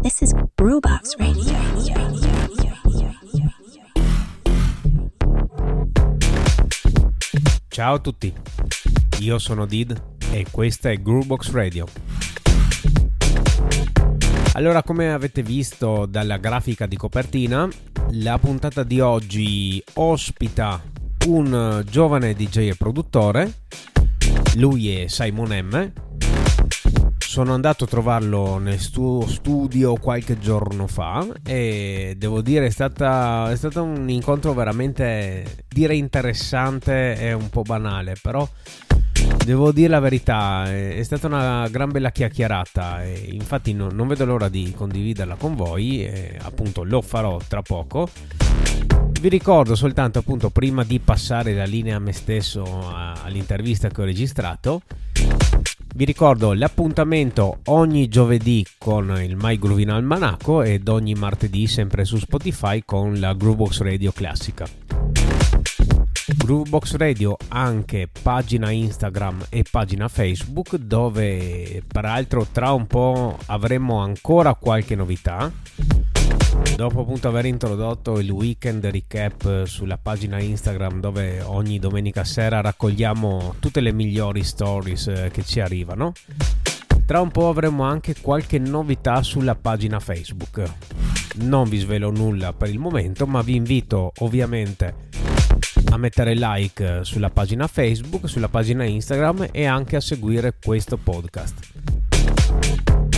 This is Brewbox Radio. Ciao a tutti, io sono Did e questa è Groovebox Radio. Allora, come avete visto dalla grafica di copertina, la puntata di oggi ospita un giovane DJ e produttore. Lui è Simon M. Sono andato a trovarlo nel suo studio qualche giorno fa e devo dire è, stata, è stato un incontro veramente dire interessante e un po' banale, però Devo dire la verità, è stata una gran bella chiacchierata e infatti no, non vedo l'ora di condividerla con voi e appunto lo farò tra poco. Vi ricordo soltanto appunto prima di passare la linea a me stesso all'intervista che ho registrato, vi ricordo l'appuntamento ogni giovedì con il My Groovin Almanacco ed ogni martedì sempre su Spotify con la Groovebox Radio classica. Groovebox Radio anche pagina Instagram e pagina Facebook dove peraltro tra un po' avremo ancora qualche novità. Dopo appunto aver introdotto il weekend recap sulla pagina Instagram dove ogni domenica sera raccogliamo tutte le migliori stories eh, che ci arrivano. Tra un po' avremo anche qualche novità sulla pagina Facebook. Non vi svelo nulla per il momento, ma vi invito ovviamente a mettere like sulla pagina Facebook, sulla pagina Instagram e anche a seguire questo podcast.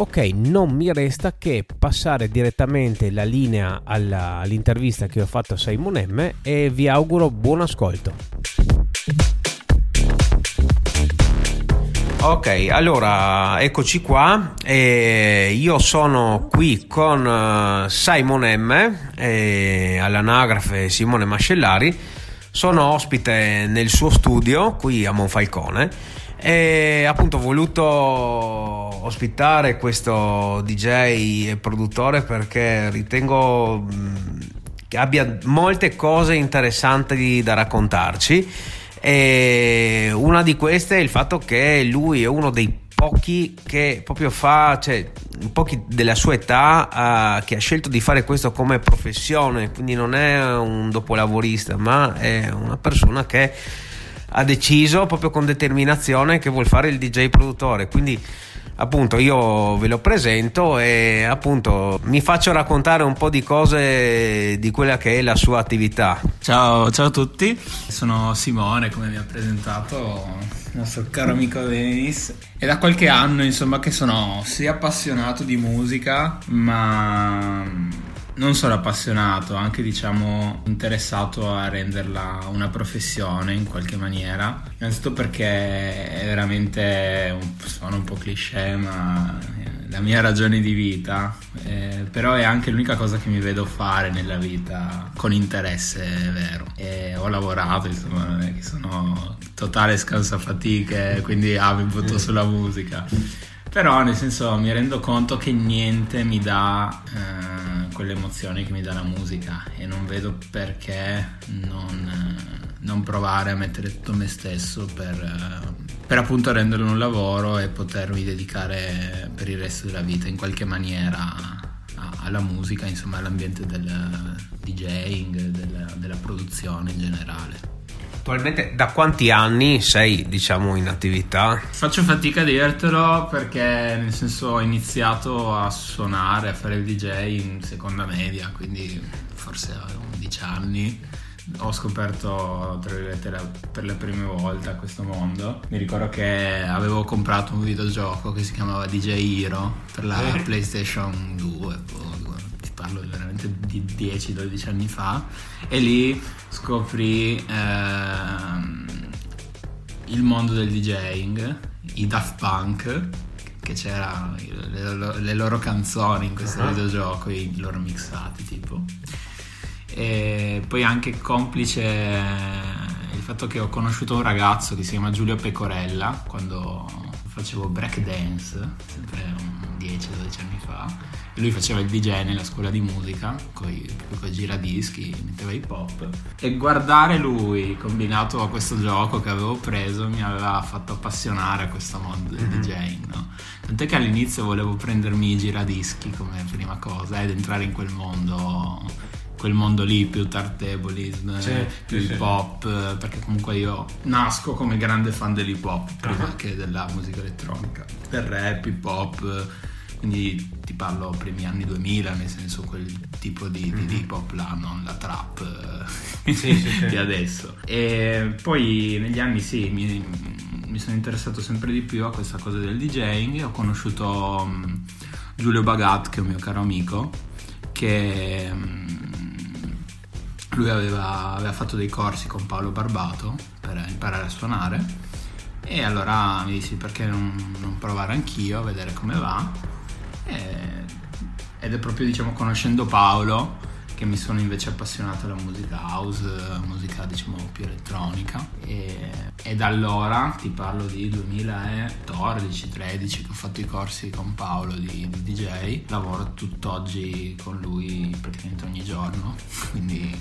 Ok, non mi resta che passare direttamente la linea alla, all'intervista che ho fatto a Simon M e vi auguro buon ascolto. Ok, allora eccoci qua. Eh, io sono qui con uh, Simon M, eh, all'anagrafe Simone Mascellari sono ospite nel suo studio qui a Monfalcone e appunto ho voluto ospitare questo DJ e produttore perché ritengo che abbia molte cose interessanti da raccontarci. E una di queste è il fatto che lui è uno dei pochi che proprio fa, cioè pochi della sua età uh, che ha scelto di fare questo come professione, quindi non è un dopolavorista, ma è una persona che ha deciso proprio con determinazione che vuol fare il DJ produttore, quindi appunto io ve lo presento e appunto mi faccio raccontare un po' di cose di quella che è la sua attività. Ciao, ciao a tutti, sono Simone come mi ha presentato il nostro caro amico Denis è da qualche anno insomma che sono sia appassionato di musica ma non solo appassionato, anche diciamo interessato a renderla una professione in qualche maniera. Innanzitutto perché è veramente un, sono un po' cliché, ma la mia ragione di vita, eh, però è anche l'unica cosa che mi vedo fare nella vita con interesse vero. E ho lavorato, insomma, non è che sono totale scansafatiche, quindi ah, mi butto sulla musica. Però nel senso mi rendo conto che niente mi dà eh, quelle emozioni che mi dà la musica e non vedo perché non, eh, non provare a mettere tutto me stesso per, eh, per appunto renderlo un lavoro e potermi dedicare per il resto della vita in qualche maniera alla musica, insomma all'ambiente del DJing, della, della produzione in generale. Attualmente da quanti anni sei diciamo in attività? Faccio fatica a dirtelo perché nel senso ho iniziato a suonare, a fare il DJ in seconda media, quindi forse a 11 anni ho scoperto per la prima volta questo mondo. Mi ricordo che avevo comprato un videogioco che si chiamava DJ Hero per la eh. PlayStation 2, ti parlo veramente di 10-12 anni fa, e lì scoprì ehm, il mondo del DJing, i Daft Punk, che c'erano le, le, loro canzoni in questo uh-huh. videogioco, i loro mixati tipo. E poi anche complice il fatto che ho conosciuto un ragazzo che si chiama Giulio Pecorella quando facevo break dance, sempre 10-12 anni fa lui faceva il DJ nella scuola di musica con i giradischi, metteva hip hop e guardare lui combinato a questo gioco che avevo preso mi aveva fatto appassionare a questo mondo del mm-hmm. DJing, no? Tant'è che all'inizio volevo prendermi i giradischi come prima cosa ed entrare in quel mondo quel mondo lì più tartebolism, sì, più sì, hip hop, sì. perché comunque io nasco come grande fan dell'hip hop prima uh-huh. che della musica elettronica, del rap, hip hop, quindi ti parlo primi anni 2000, nel senso quel tipo di, mm-hmm. di hip hop là, non la trap di adesso. E poi negli anni sì, mi, mi, sono interessato sempre di più a questa cosa del DJing, ho conosciuto um, Giulio Bagat, che è un mio caro amico, che... Um, lui aveva, aveva, fatto dei corsi con Paolo Barbato per imparare a suonare e allora mi dissi perché non, non provare anch'io a vedere come va ed è proprio diciamo conoscendo Paolo che mi sono invece appassionato alla musica house, musica diciamo più elettronica. E, e da allora ti parlo di 2014-13 che ho fatto i corsi con Paolo di, di DJ, lavoro tutt'oggi con lui praticamente ogni giorno, quindi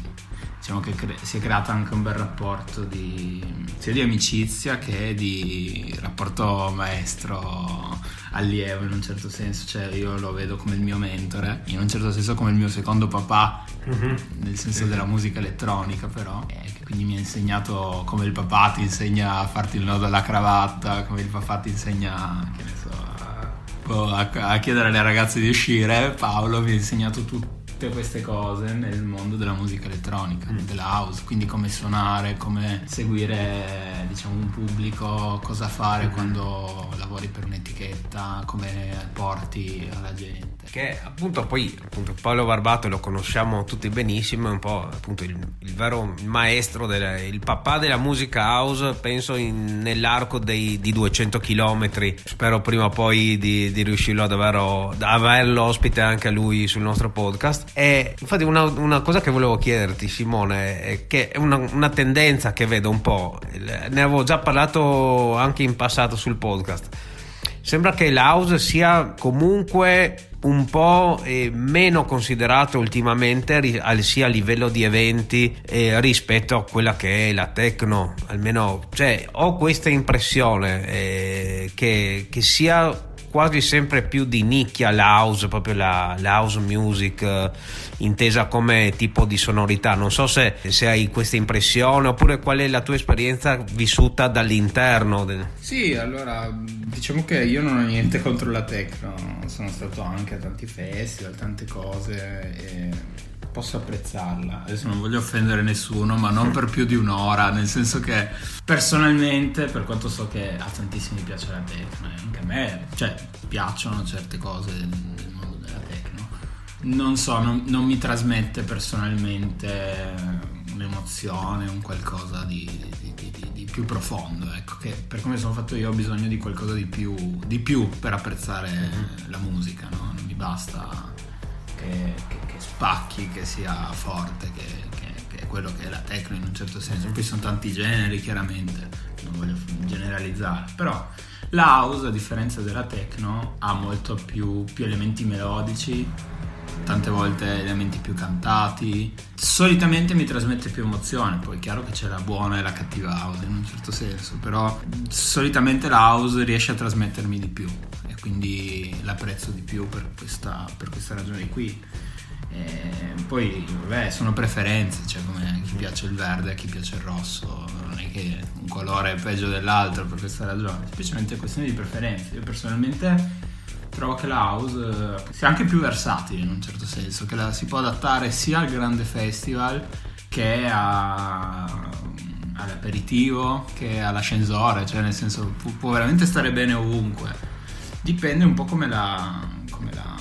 diciamo che cre- si è creato anche un bel rapporto di, sia di amicizia che di rapporto maestro allievo in un certo senso, cioè io lo vedo come il mio mentore, in un certo senso come il mio secondo papà, mm-hmm. nel senso della musica elettronica però, e quindi mi ha insegnato come il papà ti insegna a farti il nodo alla cravatta, come il papà ti insegna, che ne so, a, a chiedere alle ragazze di uscire, Paolo mi ha insegnato tutto tutte queste cose nel mondo della musica elettronica, mm. della house, quindi come suonare, come seguire diciamo, un pubblico, cosa fare mm. quando lavori per un'etichetta, come porti alla gente. Che appunto poi appunto, Paolo Barbato lo conosciamo tutti benissimo, è un po' appunto il, il vero maestro, del, il papà della musica house, penso in, nell'arco dei, di 200 km. Spero prima o poi di, di riuscirlo davvero, ad averlo ospite anche a lui sul nostro podcast. E infatti una, una, cosa che volevo chiederti Simone è che è una, una, tendenza che vedo un po', ne avevo già parlato anche in passato sul podcast, sembra che l'house sia comunque un po' meno considerato ultimamente sia a livello di eventi rispetto a quella che è la techno. Almeno cioè, ho questa impressione eh, che, che sia quasi sempre più di nicchia la house, proprio la, la house music eh, intesa come tipo di sonorità. Non so se, se, hai questa impressione oppure qual è la tua esperienza vissuta dall'interno. Del... Sì, allora diciamo che io non ho niente contro la techno, sono stato anche a tanti festival, tante cose e posso apprezzarla. Adesso non voglio offendere nessuno, ma non per più di un'ora, nel senso che personalmente, per quanto so che a tantissimi piace la techno, e anche a me, cioè, piacciono certe cose nel mondo della techno. Non so, non, non mi trasmette personalmente un'emozione, un qualcosa di, di, di, di, più profondo. Ecco, che per come sono fatto io ho bisogno di qualcosa di più, di più per apprezzare mm-hmm. la musica, no? Non mi basta che, che, che spacchi, che sia forte, che, che, è quello che è la techno in un certo senso. Poi sono tanti generi, chiaramente, non voglio generalizzare, però la house, a differenza della techno, ha molto più, più elementi melodici, tante volte elementi più cantati. Solitamente mi trasmette più emozione, poi è chiaro che c'è la buona e la cattiva house in un certo senso, però solitamente la house riesce a trasmettermi di più quindi l'apprezzo di più per questa, per questa ragione qui. E poi vabbè, sono preferenze, cioè come chi piace il verde, a chi piace il rosso, non è che un colore è peggio dell'altro per questa ragione, semplicemente è questione di preferenze. Io personalmente trovo che la house sia anche più versatile in un certo senso, che la si può adattare sia al grande festival che a, all'aperitivo che all'ascensore, cioè nel senso può, può veramente stare bene ovunque dipende un po' come la, come la,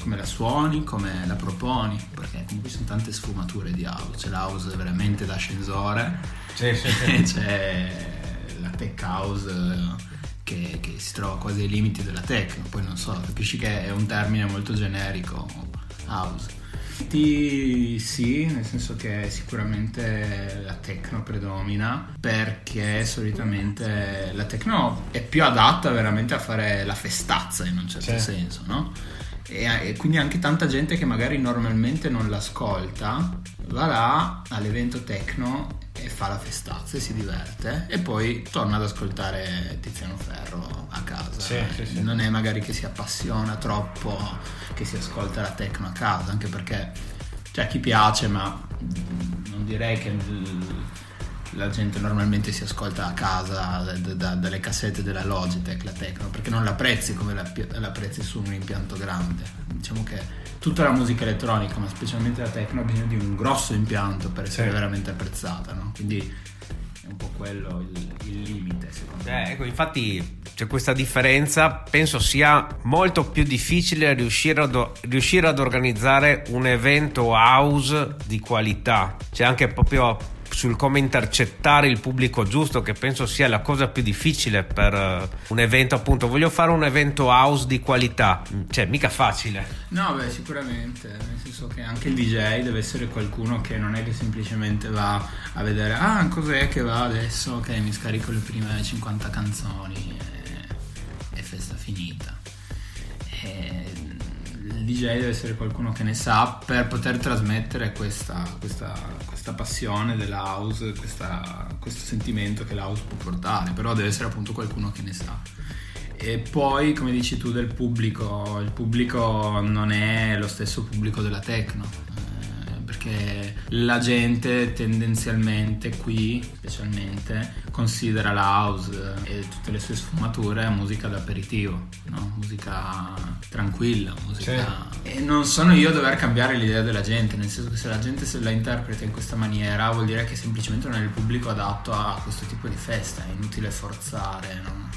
come la suoni, come la proponi, perché comunque ci sono tante sfumature di house, c'è l'house veramente da ascensore, sì, sì, sì. c'è la tech house che, che, si trova quasi ai limiti della techno, poi non so, capisci che è un termine molto generico, house. Sì, nel senso che sicuramente la techno predomina perché solitamente la techno è più adatta veramente a fare la festazza in un certo sì. senso, no? E, e, quindi anche tanta gente che magari normalmente non l'ascolta va là all'evento techno e fa la festazza e si diverte e poi torna ad ascoltare Tiziano Ferro a casa. Sì, sì, sì. Non è magari che si appassiona troppo che si ascolta la techno a casa, anche perché c'è chi piace, ma non direi che la gente normalmente si ascolta a casa da, da, dalle cassette della Logitech la techno perché non la apprezzi come la, la apprezzi su un impianto grande diciamo che tutta la musica elettronica ma specialmente la techno ha bisogno di un grosso impianto per essere sì. veramente apprezzata no? quindi è un po' quello il, il limite secondo eh, me ecco infatti c'è questa differenza penso sia molto più difficile riuscire ad, riuscire ad organizzare un evento house di qualità c'è anche proprio sul come intercettare il pubblico giusto, che penso sia la cosa più difficile per uh, un evento, appunto. Voglio fare un evento house di qualità, cioè mica facile. No, beh, sicuramente, nel senso che anche il DJ deve essere qualcuno che non è che semplicemente va a vedere, ah, cos'è che va adesso, che mi scarico le prime 50 canzoni e, e festa finita. E il DJ deve essere qualcuno che ne sa per poter trasmettere questa, questa, questa passione della house, questa, questo sentimento che la house può portare, però deve essere appunto qualcuno che ne sa. E poi, come dici tu, del pubblico, il pubblico non è lo stesso pubblico della techno perché la gente tendenzialmente qui specialmente considera la house e tutte le sue sfumature musica d'aperitivo, no? musica tranquilla, musica... Sì. E non sono io a dover cambiare l'idea della gente, nel senso che se la gente se la interpreta in questa maniera vuol dire che semplicemente non è il pubblico adatto a questo tipo di festa, è inutile forzare. No?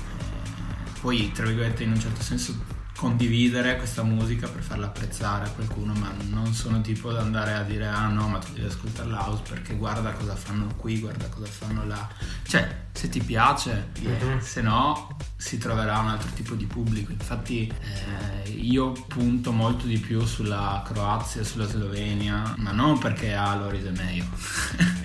poi, tra virgolette, in un certo senso condividere questa musica per farla apprezzare a qualcuno, ma non sono tipo da andare a dire ah no, ma tu devi ascoltare l'house perché guarda cosa fanno qui, guarda cosa fanno là. Cioè, se ti piace, uh-huh. se no si troverà un altro tipo di pubblico. Infatti eh, io punto molto di più sulla Croazia e sulla Slovenia, ma non perché ha Loris e Meio,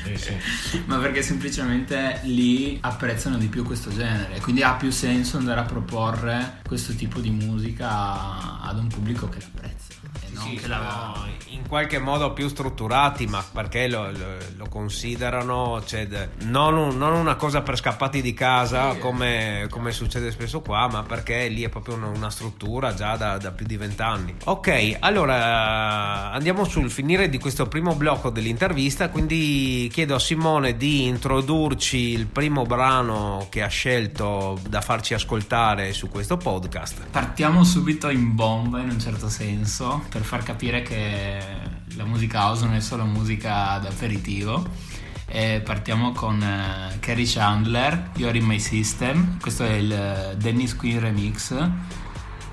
sì, sì. ma perché semplicemente lì apprezzano di più questo genere quindi ha più senso andare a proporre questo tipo di musica ad un pubblico che l'apprezza sì, che la... in qualche modo più strutturati, ma perché lo, lo, lo considerano cioè, non, un, non, una cosa per scappati di casa sì, come, eh. come, succede spesso qua, ma perché lì è proprio una, una struttura già da, da più di vent'anni. Ok, allora andiamo sul finire di questo primo blocco dell'intervista, quindi chiedo a Simone di introdurci il primo brano che ha scelto da farci ascoltare su questo podcast. Partiamo subito in bomba in un certo senso per far capire che la musica house non è solo musica d'aperitivo. E partiamo con uh, Carrie Chandler, You're in My System. Questo è il uh, Dennis Queen remix.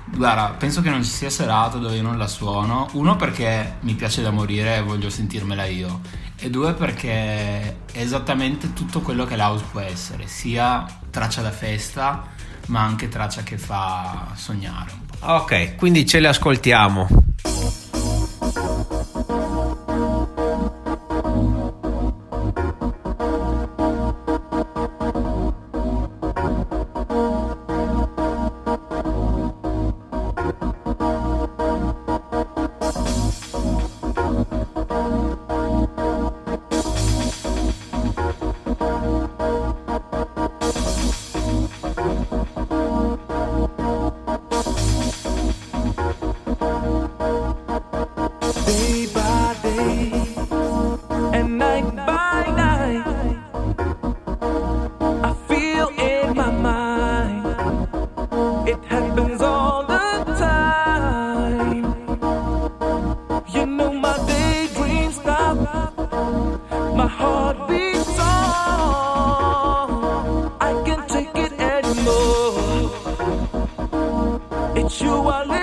Guarda, penso che non ci sia serata dove io non la suono. Uno perché mi piace da morire e voglio sentirmela io. E due perché è esattamente tutto quello che l'house può essere, sia traccia da festa, ma anche traccia che fa sognare un po'. Ok, quindi ce le ascoltiamo. It's you I love.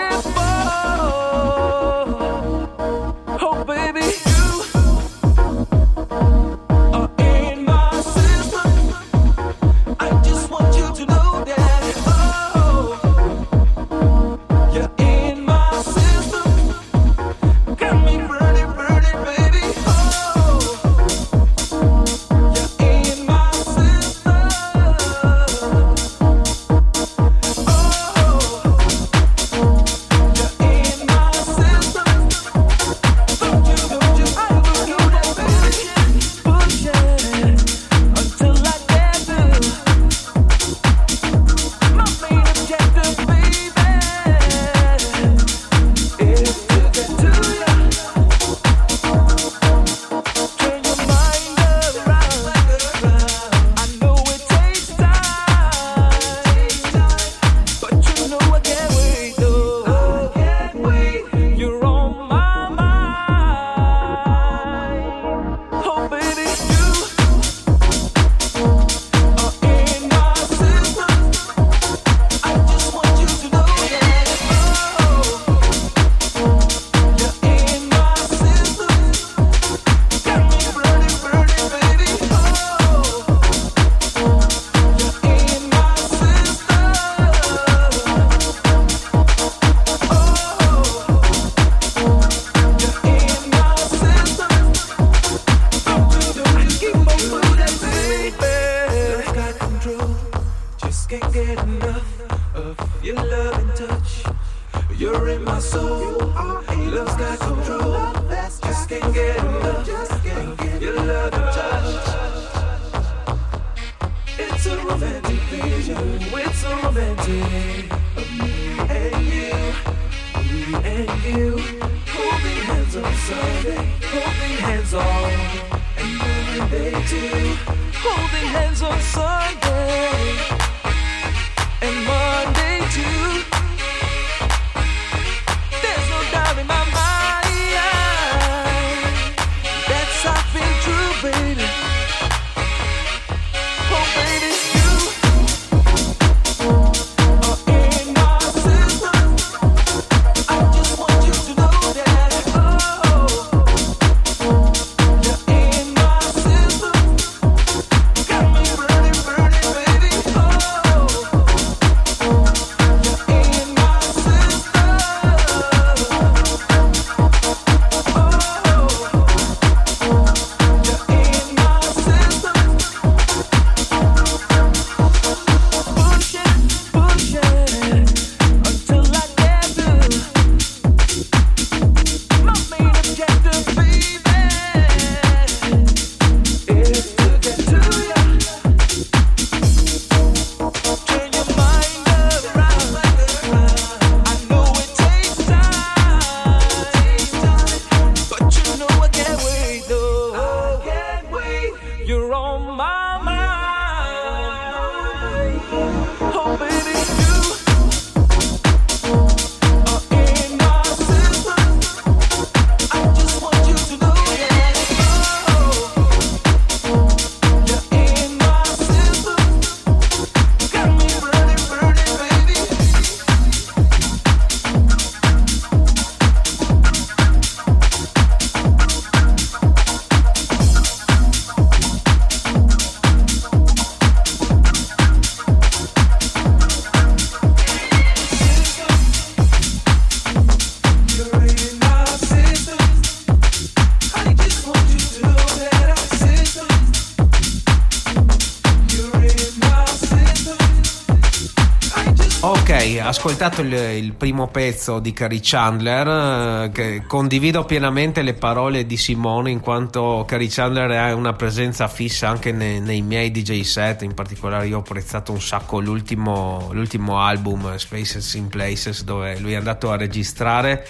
Ascoltato il, il primo pezzo di Carrie Chandler, eh, condivido pienamente le parole di Simone in quanto Carrie Chandler ha una presenza fissa anche nei, nei miei DJ set, in particolare io ho apprezzato un sacco l'ultimo, l'ultimo album Spaces in Places dove lui è andato a registrare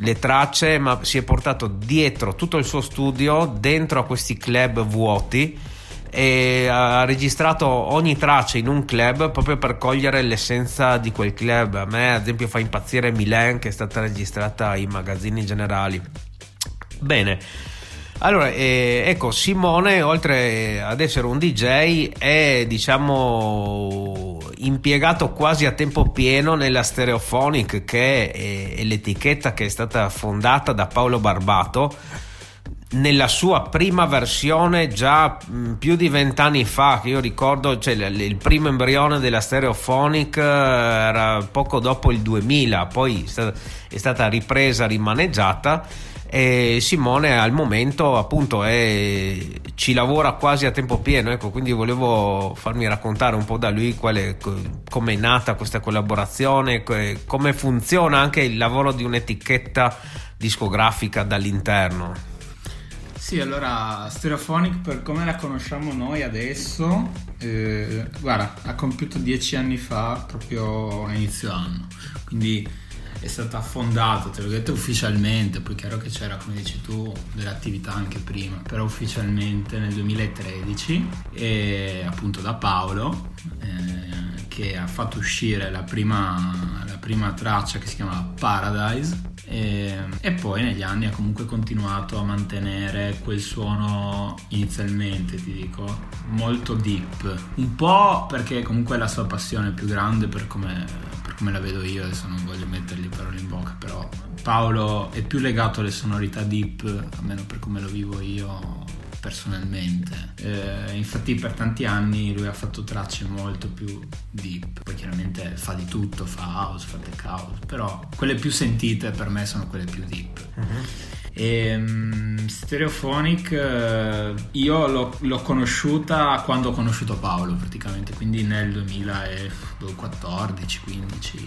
le tracce ma si è portato dietro tutto il suo studio dentro a questi club vuoti e ha registrato ogni traccia in un club proprio per cogliere l'essenza di quel club. A me, ad esempio, fa impazzire Milan, che è stata registrata ai magazzini generali. Bene. Allora, eh, ecco, Simone, oltre ad essere un DJ, è diciamo impiegato quasi a tempo pieno nella Stereophonic, che è, è l'etichetta che è stata fondata da Paolo Barbato nella sua prima versione già mh, più di vent'anni fa che io ricordo cioè, il, primo embrione della Stereophonic eh, era poco dopo il 2000 poi è stata, ripresa rimaneggiata e Simone al momento appunto è, ci lavora quasi a tempo pieno ecco quindi volevo farmi raccontare un po' da lui come è nata questa collaborazione come funziona anche il lavoro di un'etichetta discografica dall'interno Sì, allora Stereophonic per come la conosciamo noi adesso, eh, guarda, ha compiuto dieci anni fa, proprio a inizio anno, quindi è stata fondata, te l'ho detto ufficialmente, poi chiaro che c'era, come dici tu, dell'attività anche prima, però ufficialmente nel 2013, e appunto da Paolo, eh, che ha fatto uscire la prima, la prima traccia che si chiama Paradise, e, e poi negli anni ha comunque continuato a mantenere quel suono inizialmente, ti dico, molto deep. Un po' perché comunque è la sua passione più grande per come, come la vedo io, adesso non voglio mettergli parole in bocca, però Paolo è più legato alle sonorità deep, almeno per come lo vivo io personalmente. Eh, infatti per tanti anni lui ha fatto tracce molto più deep, poi chiaramente fa di tutto, fa house, fa tech house, però quelle più sentite per me sono quelle più deep. E, um, Stereophonic eh, io l'ho, l'ho conosciuta quando ho conosciuto Paolo praticamente, quindi nel 2014-15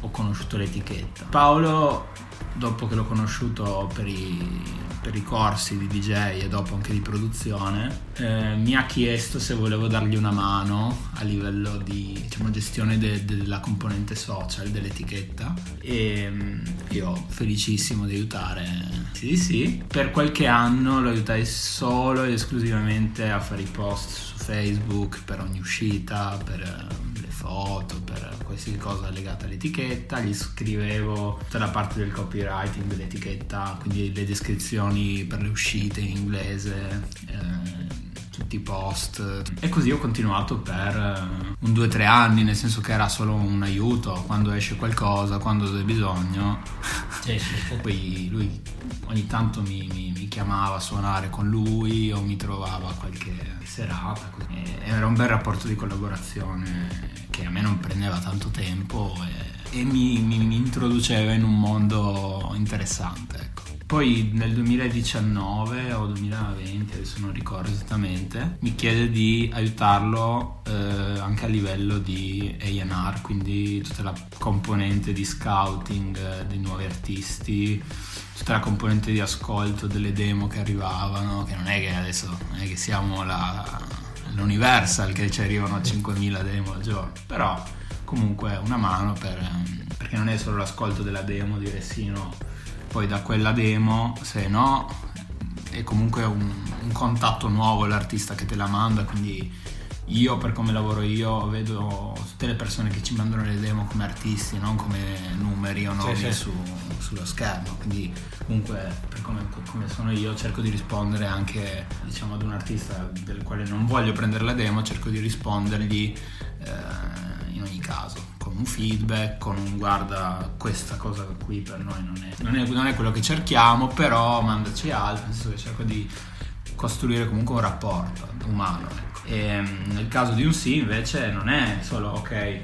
ho conosciuto l'etichetta. Paolo, dopo che l'ho conosciuto per i, per i corsi di DJ e dopo anche di produzione, eh, mi ha chiesto se volevo dargli una mano a livello di diciamo, gestione de- della componente social dell'etichetta e mm, io felicissimo di aiutare. Sì, sì. Per qualche anno lo aiutai solo ed esclusivamente a fare i post su Facebook per ogni uscita, per eh, foto, per qualsiasi cosa legata all'etichetta, gli scrivevo tutta la parte del copywriting dell'etichetta, quindi le descrizioni per le uscite in inglese, eh, tutti i post e così ho continuato per eh, un 2-3 anni, nel senso che era solo un aiuto quando esce qualcosa, quando c'è bisogno. Poi lui ogni tanto mi, mi- mi chiamava a suonare con lui o mi trovava qualche serata. così. E era un bel rapporto di collaborazione che a me non prendeva tanto tempo e, e mi, mi- mi introduceva in un mondo interessante. Ecco. Poi nel 2019 o 2020, adesso non ricordo esattamente, mi chiede di aiutarlo eh, anche a livello di A&R, quindi tutta la componente di scouting eh, dei nuovi artisti, tutta la componente di ascolto delle demo che arrivavano, che non è che adesso non è che siamo la, l'Universal che ci arrivano 5.000 demo al giorno, però comunque una mano per, perché non è solo l'ascolto della demo, dire sì no. Poi da quella demo, se no, è comunque un, un contatto nuovo l'artista che te la manda, quindi io per come lavoro io vedo tutte le persone che ci mandano le demo come artisti, non come numeri o nomi sì. su- sullo schermo, quindi comunque per come, come sono io cerco di rispondere anche diciamo ad un artista del quale non voglio prendere la demo, cerco di rispondergli eh, in ogni caso con un feedback, con un guarda questa cosa qui per noi non è, non è- non è quello che cerchiamo, però mandaci altro, nel senso che cerco di costruire comunque un rapporto umano. ecco. E mm, nel caso di un sì invece non è solo ok,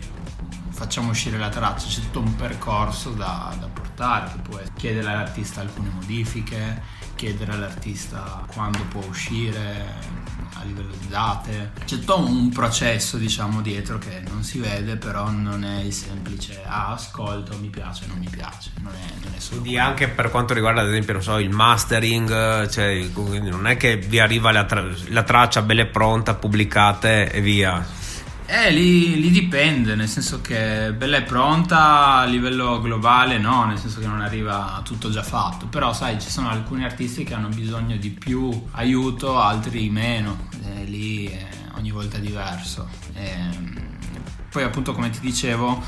facciamo uscire la traccia, c'è tutto un percorso da, da portare, che può essere chiedere all'artista alcune modifiche, chiedere all'artista quando può uscire a livello di date. C'è tutto un processo diciamo dietro che non si vede, però non è il semplice ah ascolto, mi piace, non mi piace, non è, non è solo Quindi quello. anche per quanto riguarda ad esempio non so, il mastering, cioè, non è che vi arriva la, tra- la traccia bella e pronta, pubblicate e via. Eh, lì, lì dipende, nel senso che bella e pronta a livello globale no, nel senso che non arriva tutto già fatto, però sai ci sono alcuni artisti che hanno bisogno di più aiuto, altri meno, e lì eh, ogni volta è diverso. Ehm, poi appunto come ti dicevo,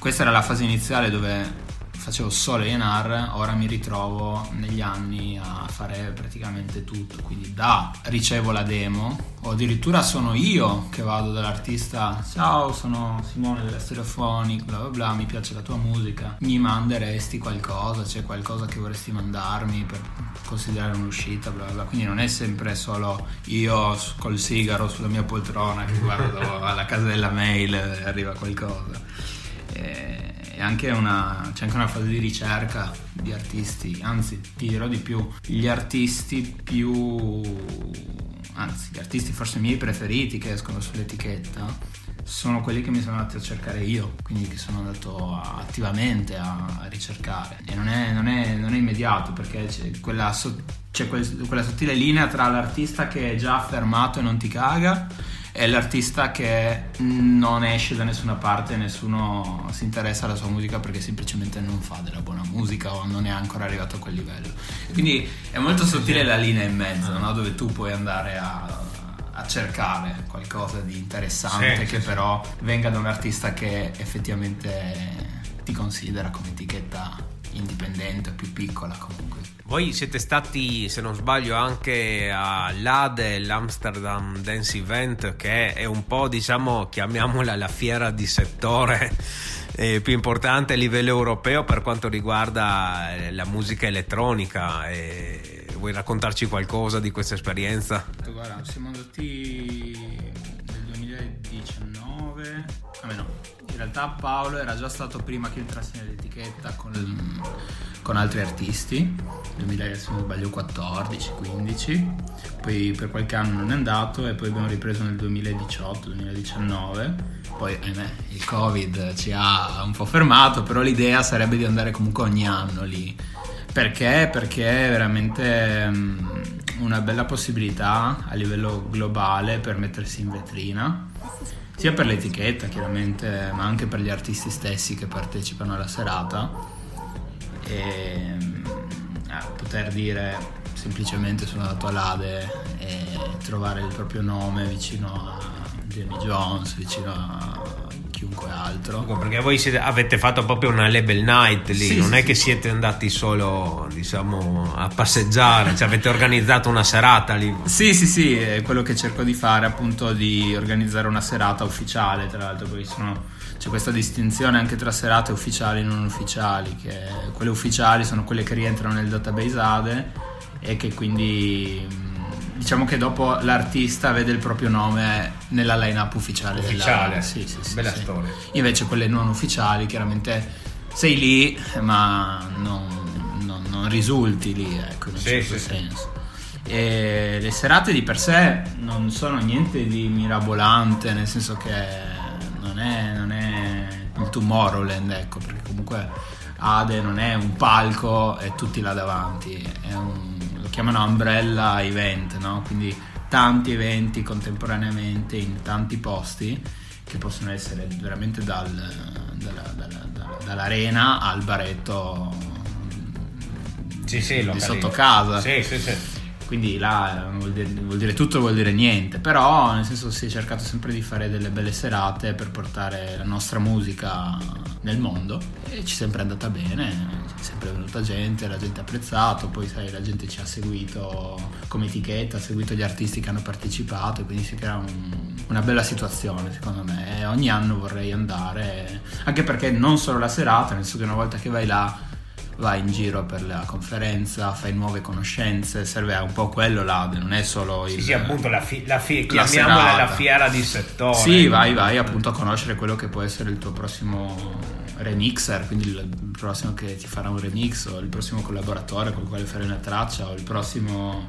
questa era la fase iniziale dove facevo solo ENR, ora mi ritrovo negli anni a fare praticamente tutto, quindi da ricevo la demo o addirittura sono io che vado dall'artista, ciao sono Simone della Stereophonic, bla bla bla, mi piace la tua musica, mi manderesti qualcosa, c'è qualcosa che vorresti mandarmi per considerare un'uscita, bla bla quindi non è sempre solo io col sigaro sulla mia poltrona che guardo alla casa della mail e arriva qualcosa. E- è anche una, c'è anche una fase di ricerca di artisti, anzi ti dirò di più, gli artisti più, anzi gli artisti forse miei preferiti che escono sull'etichetta sono quelli che mi sono andati a cercare io, quindi che sono andato attivamente a, a ricercare. E non è, non è- non è immediato perché c'è quella, so- c'è quel- quella sottile linea tra l'artista che è già affermato e non ti caga è l'artista che non esce da nessuna parte, nessuno si interessa alla sua musica perché semplicemente non fa della buona musica o non è ancora arrivato a quel livello. Quindi è molto sottile la linea in mezzo, no? dove tu puoi andare a, a cercare qualcosa di interessante Sì, che sì, sì. però venga da un artista che effettivamente ti considera come etichetta indipendente o più piccola comunque. Voi siete stati, se non sbaglio, anche all'ADE, l'Amsterdam Dance Event, che è un po', diciamo, chiamiamola la fiera di settore eh, più importante a livello europeo per quanto riguarda eh, la musica elettronica. E vuoi raccontarci qualcosa di questa esperienza? Guarda, siamo andati nel 2019, a me no, in realtà Paolo era già stato prima che entrassi nell'etichetta con, con altri artisti 2000, se non sbaglio 14, 15, poi per qualche anno non è andato e poi abbiamo ripreso nel 2018-2019, poi ahimè il Covid ci ha un po' fermato, però l'idea sarebbe di andare comunque ogni anno lì. Perché? Perché è veramente um, una bella possibilità a livello globale per mettersi in vetrina, sia per l'etichetta chiaramente, ma anche per gli artisti stessi che partecipano alla serata. E, eh, poter dire semplicemente sono andato all'Ade e trovare il proprio nome vicino a Jamie Jones, vicino a chiunque altro. Perché voi siete- avete fatto proprio una label night lì, Sì, non sì, è sì. che siete andati solo, diciamo, a passeggiare, cioè avete organizzato una serata lì. Sì, sì, sì, è quello che cerco di fare appunto di organizzare una serata ufficiale, tra l'altro poi sono- c'è questa distinzione anche tra serate ufficiali e non ufficiali, che quelle ufficiali sono quelle che rientrano nel database ADE e che quindi diciamo che dopo l'artista vede il proprio nome nella line-up ufficiale. della- Ufficiale. Sì, sì, sì, Bella sì. storia. Invece quelle non ufficiali chiaramente sei lì ma non, non- non risulti lì, ecco, in un Sì, certo sì, senso. E le serate di per sé non sono niente di mirabolante, nel senso che non è, non è il Tomorrowland, ecco, perché comunque Ade non è un palco e tutti là davanti, è un- chiamano umbrella event, no? Quindi tanti eventi contemporaneamente in tanti posti che possono essere veramente dal- dalla- dalla- dalla- dall'arena al baretto Sì, sì, di sotto casa. Sì, sì, sì. Quindi là vuol dire, vuol dire tutto, vuol dire niente, però nel senso si è cercato sempre di fare delle belle serate per portare la nostra musica nel mondo. E ci è sempre andata bene, è sempre venuta gente, la gente ha apprezzato, poi sai la gente ci ha seguito come etichetta, ha seguito gli artisti che hanno partecipato e quindi si crea un- una bella situazione secondo me. E ogni anno vorrei andare, anche perché non solo la serata, nel senso che una volta che vai là vai in giro per la conferenza, fai nuove conoscenze, serve un po' quello là, non è solo il... Sì, sì, appunto la, fi- la fi- La chiamiamola serata. la fiera di settore. Sì, vai, vai appunto a conoscere quello che può essere il tuo prossimo remixer, quindi il il prossimo che ti farà un remix o il prossimo collaboratore con il quale fare una traccia o il prossimo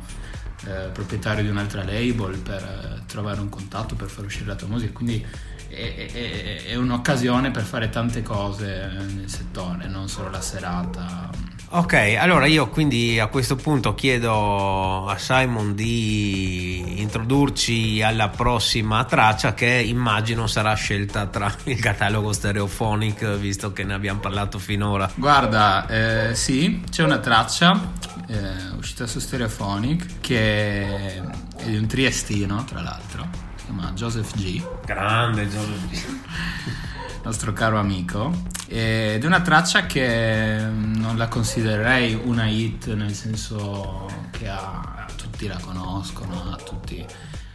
eh, proprietario di un'altra label per eh, trovare un contatto per far uscire la tua musica. Quindi è, è- è un'occasione per fare tante cose nel settore, non solo la serata. Ok, allora io quindi a questo punto chiedo a Simon di introdurci alla prossima traccia che immagino sarà scelta tra il catalogo stereophonic visto che ne abbiamo parlato finora. Guarda, eh, sì, c'è una traccia eh, uscita su Stereophonic che è di un triestino, tra l'altro, chiama Joseph G, Grande nostro caro amico, ed è una traccia che mm, non la considererei una hit nel senso che ha, tutti la conoscono, a tutti,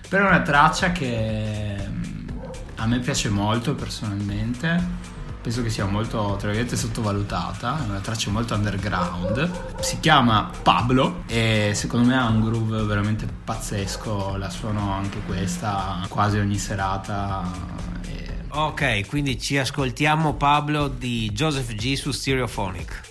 però è una traccia che mm, a me piace molto personalmente. Penso che sia molto, tra virgolette, sottovalutata, è una traccia molto underground. Si chiama Pablo e secondo me ha un groove veramente pazzesco. La suono anche questa quasi ogni serata. e Ok, quindi ci ascoltiamo Pablo di Joseph G su Stereophonic.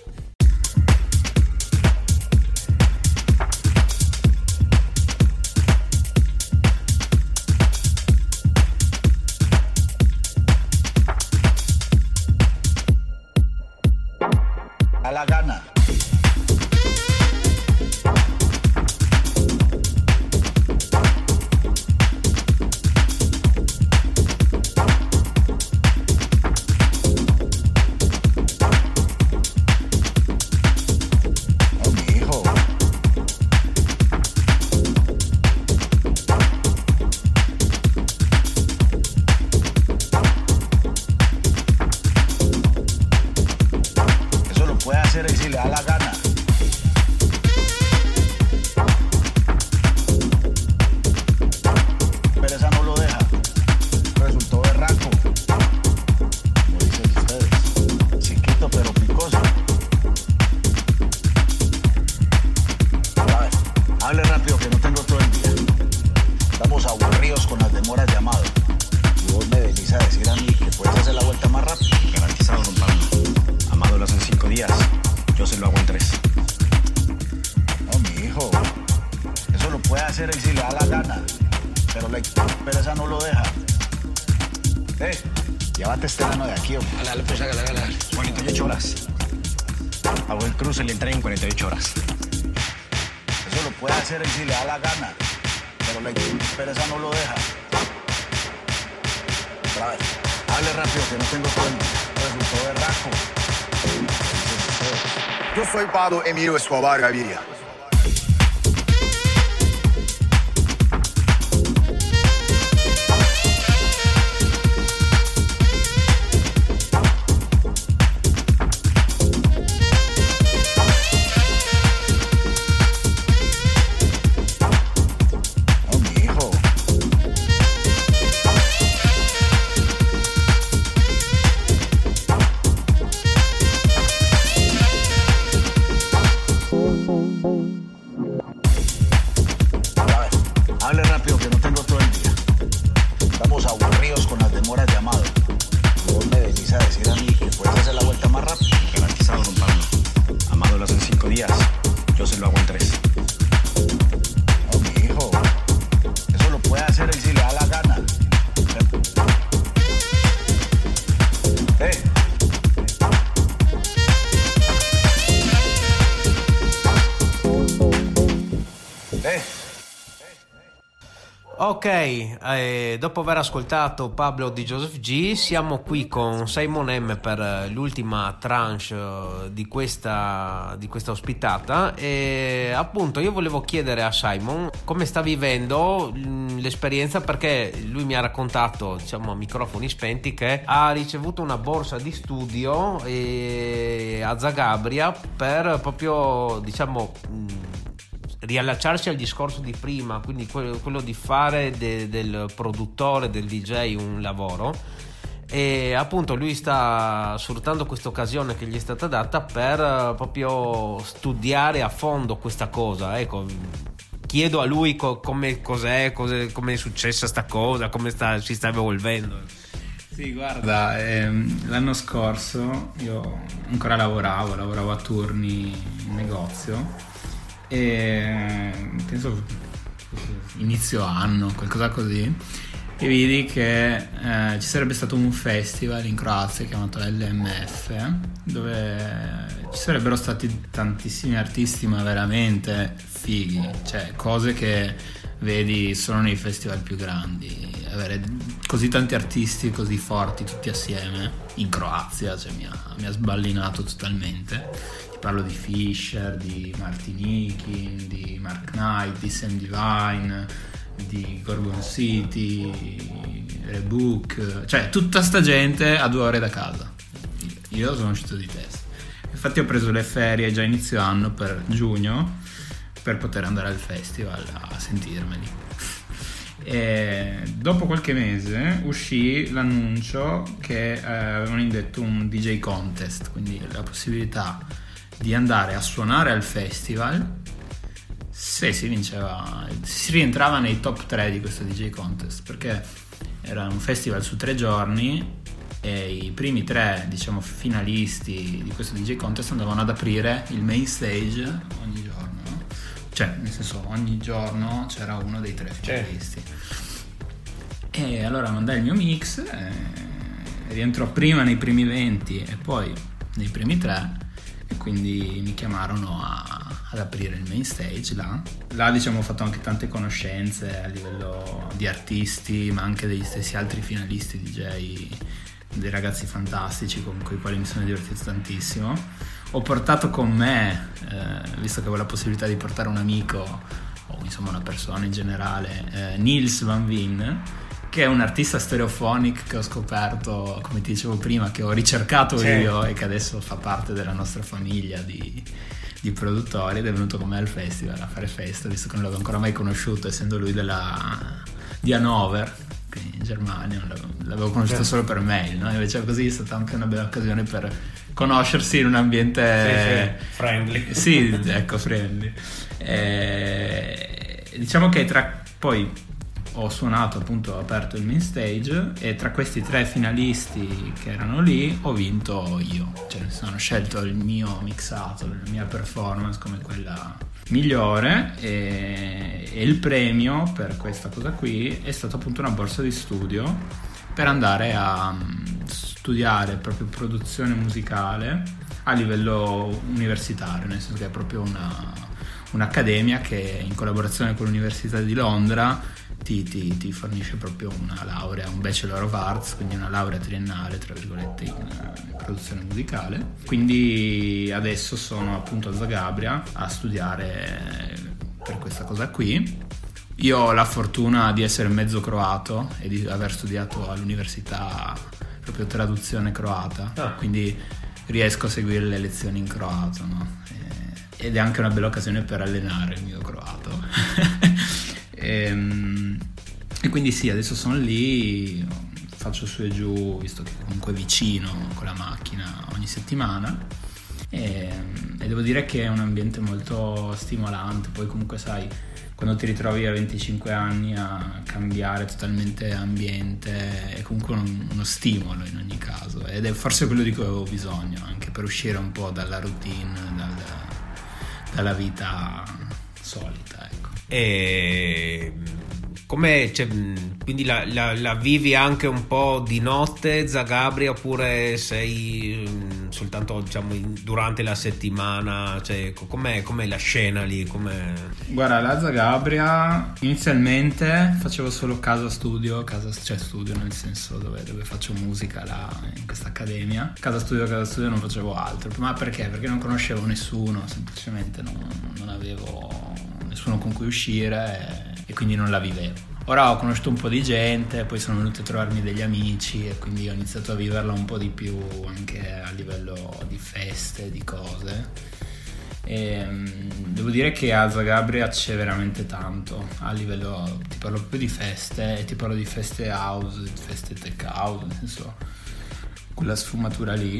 Emilio Escobar Gaviria. Ok, eh, dopo aver ascoltato Pablo di Joseph G, siamo qui con Simon M per eh, l'ultima tranche eh, di questa, di questa ospitata. E appunto io volevo chiedere a Simon come sta vivendo mm, l'esperienza perché lui mi ha raccontato, diciamo a microfoni spenti, che ha ricevuto una borsa di studio eh, a Zagabria per proprio, diciamo... riallacciarsi al discorso di prima, quindi quello, quello di fare de- del produttore, del DJ un lavoro. E appunto lui sta sfruttando questa occasione che gli è stata data per eh, proprio studiare a fondo questa cosa. Ecco, chiedo a lui co- come cos'è, cos'è, come è successa sta cosa, come sta- si sta evolvendo. Sì, guarda, ehm, l'anno scorso io ancora lavoravo, lavoravo a turni in negozio e penso inizio anno, qualcosa così, e vidi che eh, ci sarebbe stato un festival in Croazia chiamato LMF dove ci sarebbero stati tantissimi artisti ma veramente fighi, cioè cose che vedi solo nei festival più grandi, avere così tanti artisti così forti tutti assieme in Croazia cioè, mi, ha, mi ha sballinato totalmente. Parlo di Fisher, di Martinikin, di Mark Knight, di Sam Divine, di Gorgon City, Rebook, cioè tutta sta gente a due ore da casa. Io sono uscito di testa. Infatti ho preso le ferie già inizio anno per giugno per poter andare al festival a sentirmeli. E dopo qualche mese uscì l'annuncio che eh, avevano indetto un DJ contest, quindi la possibilità di andare a suonare al festival se si vinceva, si rientrava nei top 3 di questo DJ contest perché era un festival su tre giorni e i primi tre diciamo finalisti di questo DJ contest andavano ad aprire il main stage ogni giorno no? cioè nel senso ogni giorno c'era uno dei tre finalisti e allora mandai il mio mix eh, rientrò prima nei primi 20 e poi nei primi tre e quindi mi chiamarono a- ad aprire il main stage là. Là diciamo ho fatto anche tante conoscenze a livello di artisti ma anche degli stessi altri finalisti DJ, dei ragazzi fantastici con i quali mi sono divertito tantissimo. Ho portato con me, eh, visto che avevo la possibilità di portare un amico o insomma una persona in generale, eh, Niels Van Veen, che è un artista stereophonic che ho scoperto, come ti dicevo prima, che ho ricercato Sì. io e che adesso fa parte della nostra famiglia di, di produttori ed è venuto con me al festival a fare festa, visto che non l'avevo ancora mai conosciuto, essendo lui della, di Hannover, quindi in Germania, l'avevo, l'avevo conosciuto solo per mail, no? invece così è stata anche una bella occasione per conoscersi in un ambiente... friendly. Sì, ecco, friendly. Eh, diciamo che tra poi ho suonato appunto, ho aperto il main stage e tra questi tre finalisti che erano lì ho vinto io, cioè sono scelto il mio mixato, la mia performance come quella migliore e, e il premio per questa cosa qui è stato appunto una borsa di studio per andare a mm, studiare proprio produzione musicale a livello universitario, nel senso che è proprio una, un'accademia che in collaborazione con l'Università di Londra ti, ti, ti, fornisce proprio una laurea, un Bachelor of Arts, quindi una laurea triennale, tra virgolette, in, in produzione musicale. Quindi adesso sono appunto a Zagabria a studiare per questa cosa qui. Io ho la fortuna di essere mezzo croato e di aver studiato all'università proprio traduzione croata, ah. quindi riesco a seguire le lezioni in croato, no? ed è anche una bella occasione per allenare il mio croato. e, ehm, e, quindi sì, adesso sono lì, faccio su e giù, visto che comunque è vicino con la macchina ogni settimana. E, e devo dire che è un ambiente molto stimolante, poi comunque sai quando ti ritrovi a 25 anni a cambiare totalmente ambiente è comunque un, uno stimolo in ogni caso ed è forse quello di cui avevo bisogno anche per uscire un po' dalla routine, dal, dalla vita solita. Ecco. E come, cioè, quindi la, la, la, vivi anche un po' di notte Zagabria oppure sei mm, soltanto diciamo, durante la settimana? Cioè, com'è, com'è, la scena lì? Com'è... Guarda, la Zagabria inizialmente facevo solo casa studio, casa, cioè studio nel senso dove, dove faccio musica là, in questa accademia. Casa studio, casa studio non facevo altro. Ma perché? Perché non conoscevo nessuno, semplicemente non, non avevo nessuno con cui uscire e quindi non la vivevo. Ora ho conosciuto un po' di gente, poi sono venuti a trovarmi degli amici e quindi ho iniziato a viverla un po' di più anche a livello di feste, di cose. E, um, devo dire che a Zagabria c'è veramente tanto a livello, ti parlo proprio di feste, ti parlo di feste house, di feste tech house, nel senso quella sfumatura lì.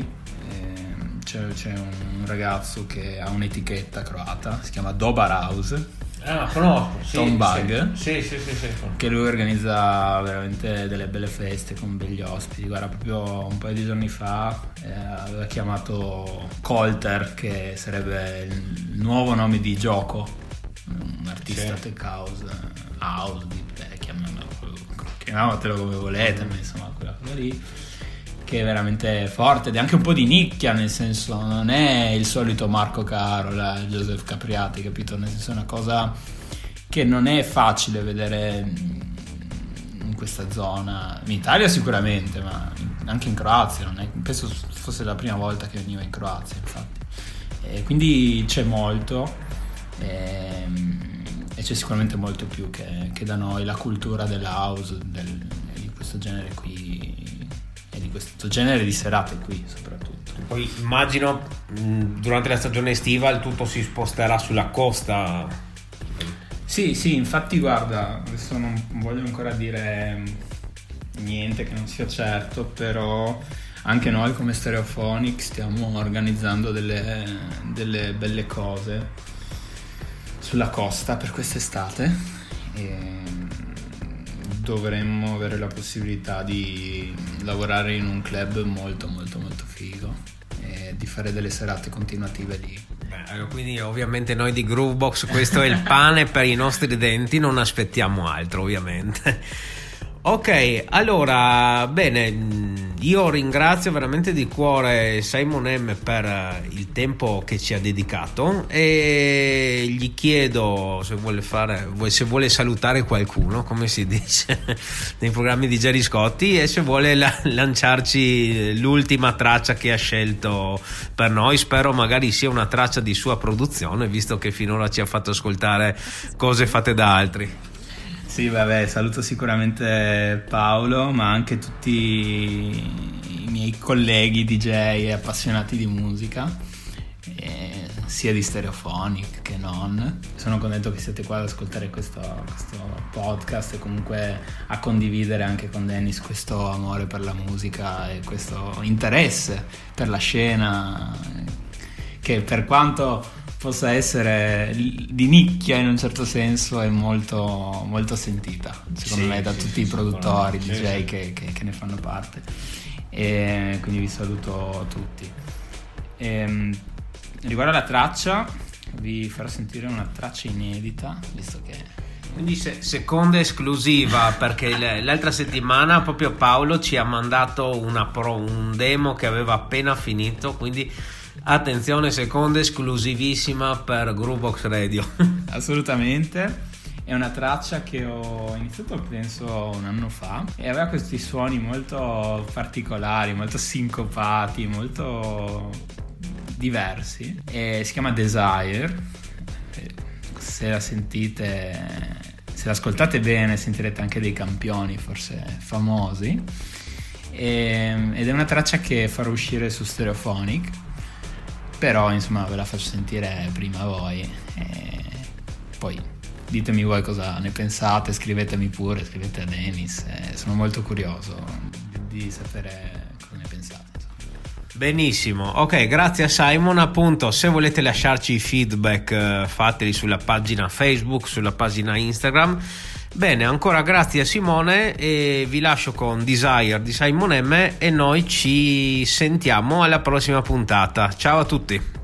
E, c'è, c'è, un ragazzo che ha un'etichetta croata, si chiama Dobar House Ah, conosco, sì, Tom Bug. Sì, sì, sì, sì, Che lui organizza veramente delle belle feste con begli ospiti. Guarda, proprio un paio di giorni fa eh, aveva chiamato Colter, che sarebbe il nuovo nome di Gioco, un artista sì. tech house, house, deep tech, chiamatelo come volete, ma insomma quella cosa lì che è veramente forte ed è anche un po' di nicchia, nel senso non è il solito Marco Carola, Joseph Capriati, capito? Nel senso è una cosa che non è facile vedere in questa zona, in Italia sicuramente, ma anche in Croazia, è, penso fosse la prima volta che veniva in Croazia, infatti. E quindi c'è molto e, e, c'è sicuramente molto più che, che da noi, la cultura dell'house, del, di questo genere qui di questo genere di serate qui soprattutto. Poi immagino durante la stagione estiva il tutto si sposterà sulla costa. Sì, sì, infatti guarda, adesso non voglio ancora dire niente che non sia certo, però anche noi come Stereophonic stiamo organizzando delle, delle belle cose sulla costa per quest'estate. E dovremmo avere la possibilità di lavorare in un club molto molto molto figo e di fare delle serate continuative lì. Beh, quindi ovviamente noi di Groovebox questo è il pane per i nostri denti, non aspettiamo altro ovviamente. Ok, allora, bene, io ringrazio veramente di cuore Simon M per eh, il tempo che ci ha dedicato e gli chiedo se vuole, fare, se vuole salutare qualcuno, come si dice nei programmi di Jerry Scotti, e se vuole la- lanciarci l'ultima traccia che ha scelto per noi. Spero magari sia una traccia di sua produzione, visto che finora ci ha fatto ascoltare cose fatte da altri. Sì, vabbè, saluto sicuramente Paolo, ma anche tutti i miei colleghi DJ appassionati di musica, eh, sia di Stereophonic che non. Sono contento che siete qua ad ascoltare questo, questo, podcast e comunque a condividere anche con Dennis questo amore per la musica e questo interesse per la scena, che per quanto possa essere di nicchia in un certo senso e molto, molto sentita, secondo Sì, me, da sì, tutti sì, i produttori, DJ. Che, che- che ne fanno parte. E quindi vi saluto tutti. Ehm, riguardo alla traccia, vi farò sentire una traccia inedita, visto che Quindi se- seconda esclusiva perché l- l'altra settimana proprio Paolo ci ha mandato una pro- un demo che aveva appena finito, quindi attenzione, seconda esclusivissima per Groovebox Radio. Assolutamente. È una traccia che ho iniziato penso un anno fa e aveva questi suoni molto particolari, molto sincopati, molto diversi. E si chiama Desire. Se la sentite, se l'ascoltate bene, sentirete anche dei campioni forse famosi. E- ed è una traccia che farò uscire su Stereophonic. Però insomma ve la faccio sentire prima voi e poi ditemi voi cosa ne pensate, scrivetemi pure, scrivete a Denis, eh, sono molto curioso di sapere cosa ne pensate. Benissimo, ok, grazie a Simon. Appunto, se volete lasciarci i feedback, eh, fateli sulla pagina Facebook, sulla pagina Instagram. Bene, ancora grazie a Simone e vi lascio con Desire di Simon M e noi ci sentiamo alla prossima puntata. Ciao a tutti.